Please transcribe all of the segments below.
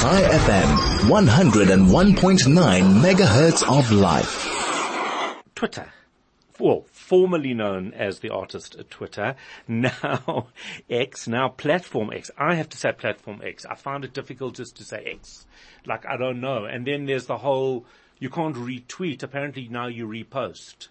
Chai FM, 101.9 megahertz of life. Twitter. Well, formerly known as the artist Twitter, now X, now Platform X. I have to say Platform X. I find it difficult just to say X. Like, I don't know. And then there's the whole, you can't retweet. Apparently now you repost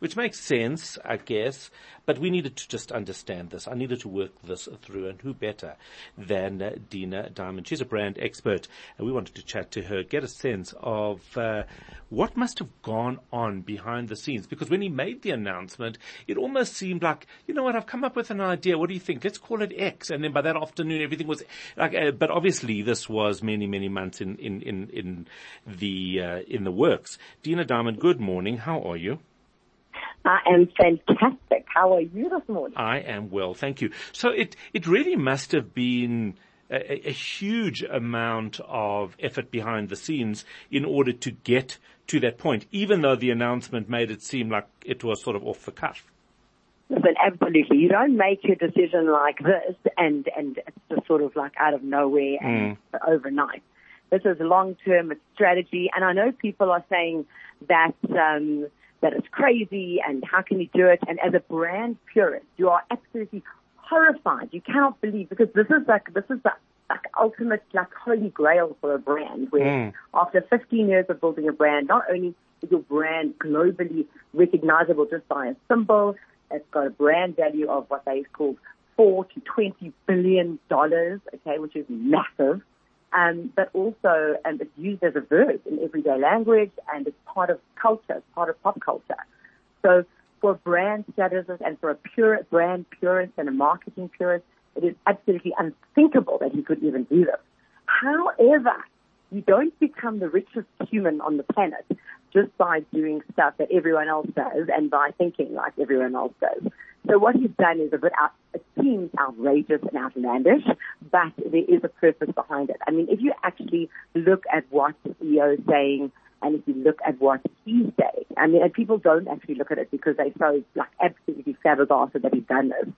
which makes sense, I guess. But we needed to just understand this. I needed to work this through, and who better than uh, Dina Diamond? She's a brand expert, and we wanted to chat to her, get a sense of uh, what must have gone on behind the scenes. Because when he made the announcement, it almost seemed like, you know what, I've come up with an idea. What do you think? Let's call it X. And then by that afternoon, everything was like. Uh, but obviously, this was many, many months in in in in the uh, in the works. Dina Diamond, good morning. How are you? I am fantastic. How are you this morning? I am well, thank you. So it, it really must have been a, a, huge amount of effort behind the scenes in order to get to that point, even though the announcement made it seem like it was sort of off the cuff. But absolutely, you don't make a decision like this and and it's just sort of like out of nowhere and mm. overnight. This is long term strategy, and I know people are saying that. Um, that it's crazy and how can you do it? And as a brand purist, you are absolutely horrified. You cannot believe because this is like this is the like ultimate like holy grail for a brand where mm. after 15 years of building a brand, not only is your brand globally recognizable just by a symbol, it's got a brand value of what they call four to 20 billion dollars, okay, which is massive um, but also um, it's used as a verb in everyday language and it's part of culture, it's part of pop culture. So for brand strategists and for a pure brand purist and a marketing purist, it is absolutely unthinkable that he could even do this. However, you don't become the richest human on the planet just by doing stuff that everyone else does and by thinking like everyone else does. So what he's done is a bit out, it seems outrageous and outlandish, but there is a purpose behind it. I mean, if you actually look at what the CEO is saying, and if you look at what he's saying, I mean, and people don't actually look at it because they're so like absolutely flabbergasted that he's done this.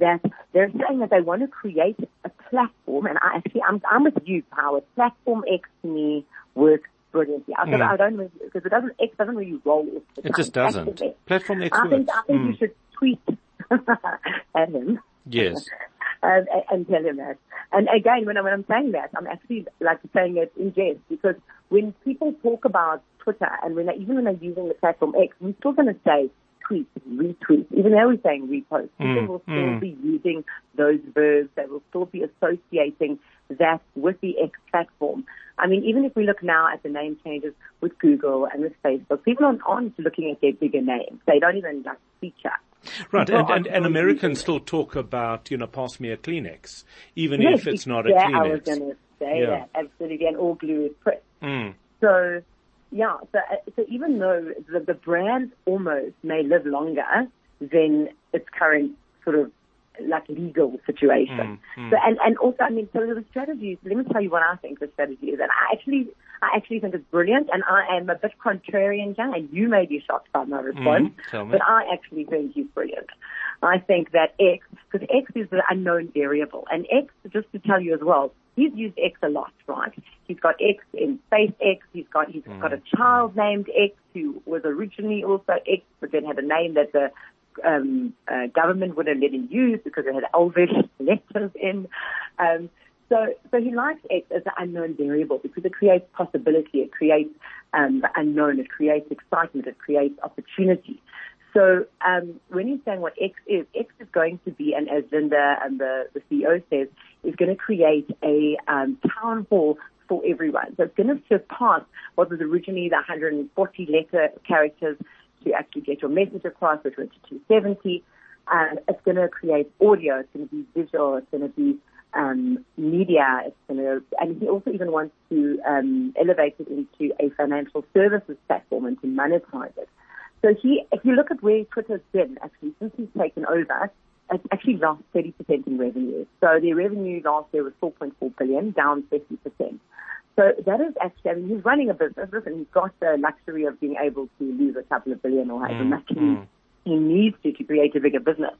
That they're saying that they want to create a platform, and I actually, I'm, I'm with you, Howard. Platform X to me works brilliantly. I, mm. I don't because it doesn't X doesn't really roll. It just doesn't. Platform X. I think I think mm. you should tweet at him. Yes. and, and tell him that. And again, when, I, when I'm saying that, I'm actually like saying it in jest because when people talk about Twitter and when they, even when they're using the platform X, we're still going to say tweet, retweet, even though we're saying repost. People mm, will still mm. be using those verbs. They will still be associating that with the X platform. I mean, even if we look now at the name changes with Google and with Facebook, people aren't, aren't looking at their bigger names. They don't even like feature Right, and, and, and, Americans still talk about, you know, pass me a Kleenex, even yes, if it's not a Kleenex. yeah, Kleenex. I was going to say yeah. that, absolutely, and all glue is Pritt. Mm. So, yeah, so, so even though the, the brand almost may live longer than its current sort of like legal situation. Mm, mm. So, and, and also, I mean, so the strategies, let me tell you what I think the strategy is. And I actually, I actually think it's brilliant. And I am a bit contrarian, Jan, and you may be shocked by my response, mm, but I actually think he's brilliant. I think that X, because X is the unknown variable. And X, just to tell you as well, he's used X a lot, right? He's got X in SpaceX. He's got he's mm. got a child named X who was originally also X, but then had a name that the um, uh, government wouldn't let him use because it had elvish letters in. Um, so, so he likes X as an unknown variable because it creates possibility, it creates um, the unknown, it creates excitement, it creates opportunity. So um, when he's saying what X is, X is going to be, and as Linda and the, the CEO says, is going to create a um, town hall for everyone. So it's going to surpass what was originally the 140 letter characters to actually get your message across, which went to 270. And it's going to create audio. It's going to be visual. It's going to be um, media. It's going to, and he also even wants to um, elevate it into a financial services platform and to monetize it. So he, if you look at where Twitter's been actually since he's taken over, actually lost 30% in revenue. So their revenue last year was 4.4 billion, down 50%. So that is actually, I mean, he's running a business and he's got the luxury of being able to lose a couple of billion or however mm, much mm. he needs to to create a bigger business.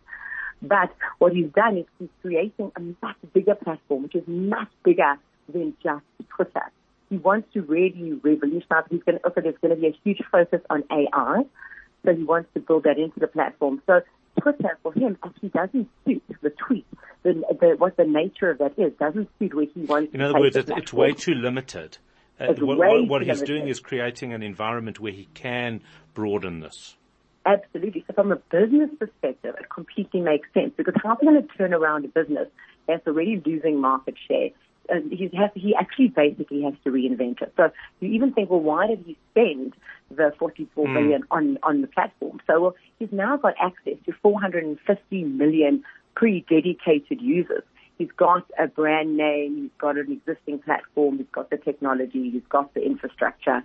But what he's done is he's creating a much bigger platform, which is much bigger than just Twitter. He wants to really revolutionize. He's going to, okay, there's going to be a huge focus on AI. So he wants to build that into the platform. So Twitter for him actually doesn't suit the tweet. The, the, what the nature of that is doesn't suit where he wants In other words, the it, it's way too limited. Uh, what what, what he's doing is creating an environment where he can broaden this. Absolutely. So from a business perspective, it completely makes sense because how are we going to turn around a business that's already losing market share? Uh, and he has, he actually basically has to reinvent it. So you even think, well, why did he spend the 44 hmm. billion on, on the platform? So well, he's now got access to 450 million pre-dedicated users. He's got a brand name, he's got an existing platform, he's got the technology, he's got the infrastructure,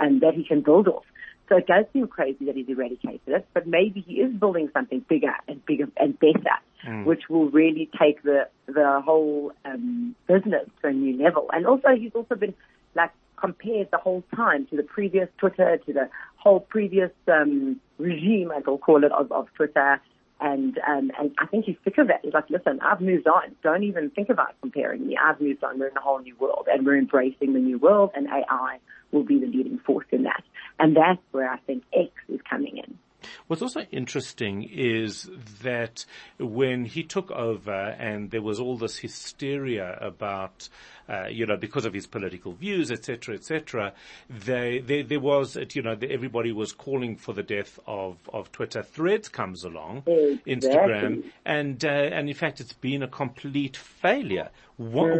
and that he can build off. So it does seem crazy that he's eradicated it, but maybe he is building something bigger and bigger and better, which will really take the the whole um, business to a new level. And also, he's also been like compared the whole time to the previous Twitter, to the whole previous um, regime, as I'll call it, of, of Twitter. And um, and I think he's sick of it. He's like, listen, I've moved on. Don't even think about comparing me. I've moved on. We're in a whole new world, and we're embracing the new world, and AI will be the leading force in that. And that's where I think X is coming in. What's also interesting is that when he took over and there was all this hysteria about, uh, you know, because of his political views, etc., etc., they, there, there was, you know, everybody was calling for the death of, of Twitter. Threads comes along, Exactly. Instagram, and, uh, and in fact it's been a complete failure. Why?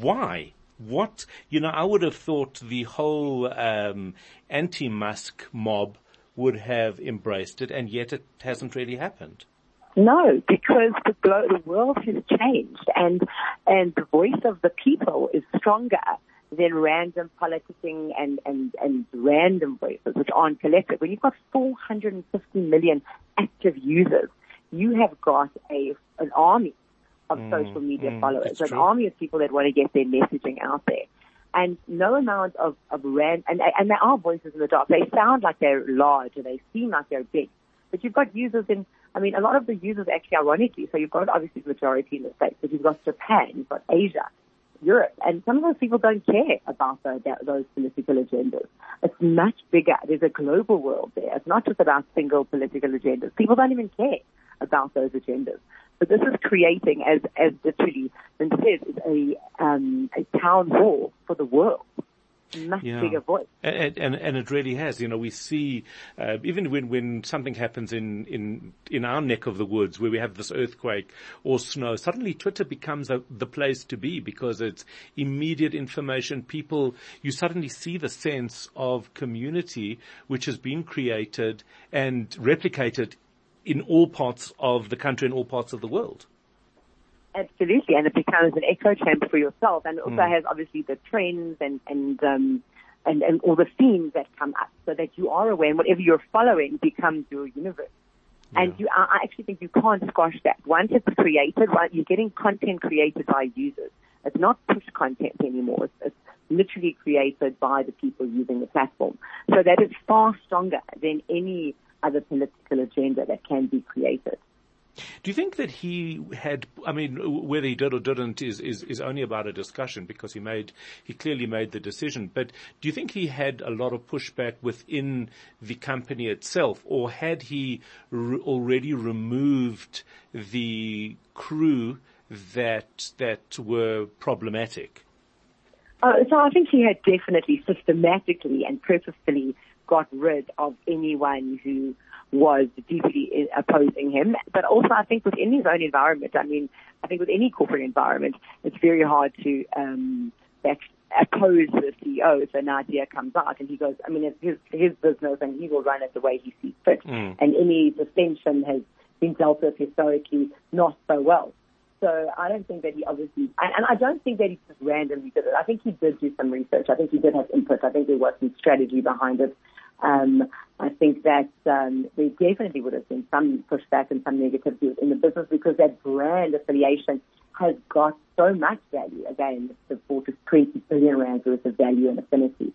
Why? What, you know, I would have thought the whole, um, anti-Musk mob would have embraced it, and yet it hasn't really happened. No, because the, glo- the world has changed, and and the voice of the people is stronger than random politicking and and and random voices which aren't collective. When you've got 450 million active users, you have got a an army of social media mm, followers, an true. army of people that want to get their messaging out there. And no amount of, of rand, and, and there are voices in the dark. They sound like they're large or they seem like they're big. But you've got users in, I mean, a lot of the users actually ironically, so you've got obviously the majority in the States, but you've got Japan, you've got Asia, Europe, and some of those people don't care about the, those political agendas. It's much bigger. There's a global world there. It's not just about single political agendas. People don't even care about those agendas. But this is creating, as as literally Lynn says, is a um, a town hall for the world. Much Yeah. bigger voice. And, and, and it really has. You know, we see, uh, even when, when something happens in, in, in our neck of the woods where we have this earthquake or snow, suddenly Twitter becomes a, the place to be because it's immediate information. People, you suddenly see the sense of community which has been created and replicated in all parts of the country and all parts of the world. Absolutely, and it becomes an echo chamber for yourself, and also Mm. has obviously the trends and and um, and and all the themes that come up, so that you are aware, and whatever you're following becomes your universe. And you, I I actually think you can't squash that. Once it's created, right, you're getting content created by users. It's not push content anymore. It's, it's literally created by the people using the platform. So that is far stronger than any other political agenda that can be created. Do you think that he had, I mean, whether he did or didn't is, is, is only about a discussion because he made, he clearly made the decision, but do you think he had a lot of pushback within the company itself or had he re- already removed the crew that, that were problematic? Uh, so I think he had definitely systematically and purposefully got rid of anyone who was deeply opposing him. But also I think within his own environment, I mean, I think with any corporate environment, it's very hard to um, that oppose the CEO if an idea comes out and he goes, I mean, it's his, his business and he will run it the way he sees fit. Mm. And any dissension has been dealt with historically not so well. So I don't think that he obviously, and, I don't think that he just randomly did it. I think he did do some research. I think he did have input. I think there was some strategy behind it. Um, I think that um, there definitely would have been some pushback and some negativity in the business because that brand affiliation has got so much value. Again, the 4 to 20 billion rands worth of value and affinity.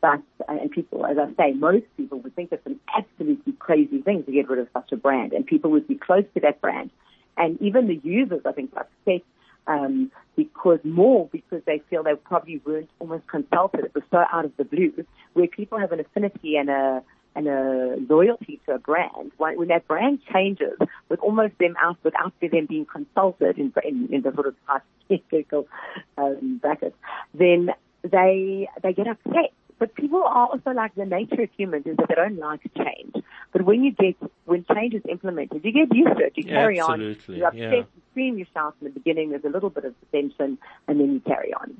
But, uh, and people, as I say, most people would think it's an absolutely crazy thing to get rid of such a brand and people would be close to that brand. And even the users, I think, are upset. um, because more because they feel they probably weren't almost consulted. It was so out of the blue, where people have an affinity and a and a loyalty to a brand. When, that brand changes, with almost them out without them being consulted in, in, in the sort of hierarchical um, bracket, then they they get upset. But people are also like the nature of humans is that they don't like change. But when you get when change is implemented, you get used to it. You carry on. Absolutely, on. You're upset, yeah. you scream, you shout in the beginning. There's a little bit of tension, and then you carry on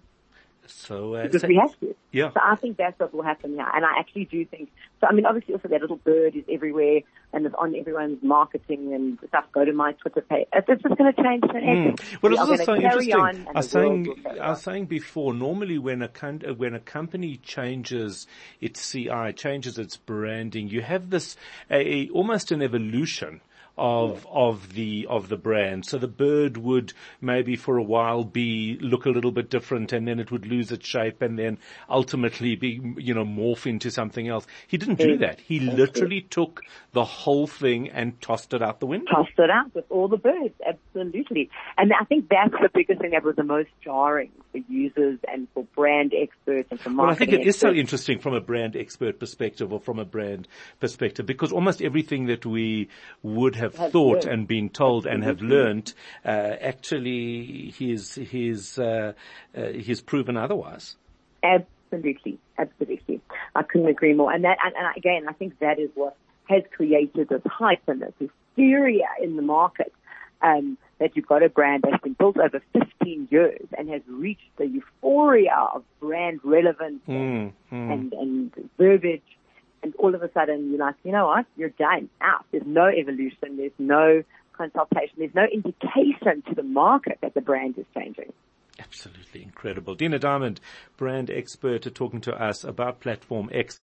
So, uh, because so- we have to. yeah. So I think that's what will happen here. And I actually do think, so I mean, obviously also that little bird is everywhere and it's on everyone's marketing and stuff. Go to my Twitter page. It's just going to change the Mm. Well, We it's are also gonna interesting. I was saying, world will carry I was saying before. Normally, when a con- uh, when a company changes its CI, changes its branding, you have this a- almost an evolution of of the of the brand. So the bird would maybe for a while be look a little bit different, and then it would lose its shape, and then ultimately be you know morph into something else. He didn't do that. He literally took the whole thing and tossed it out the window. tossed it out with all the birds, absolutely. And I think that's the biggest thing that was the most jarring for users and for brand experts and for Well, I think marketing it is so interesting from a brand expert perspective or from a brand perspective because almost everything that we would have Have thought and been told and have learned, uh, actually he's, he's, uh, uh, he's proven otherwise. Absolutely, absolutely. I couldn't agree more. And that, and, and again, I think that is what has created this hype and this hysteria in the market. Um, that you've got a brand that's been built over 15 years and has reached the euphoria of brand relevance Mm, mm. and, and verbiage. And all of a sudden you're like, you know what? You're done. Out. There's no evolution. There's no consultation. There's no indication to the market that the brand is changing. Absolutely incredible. Dina Diamond, brand expert, talking to us about Platform X.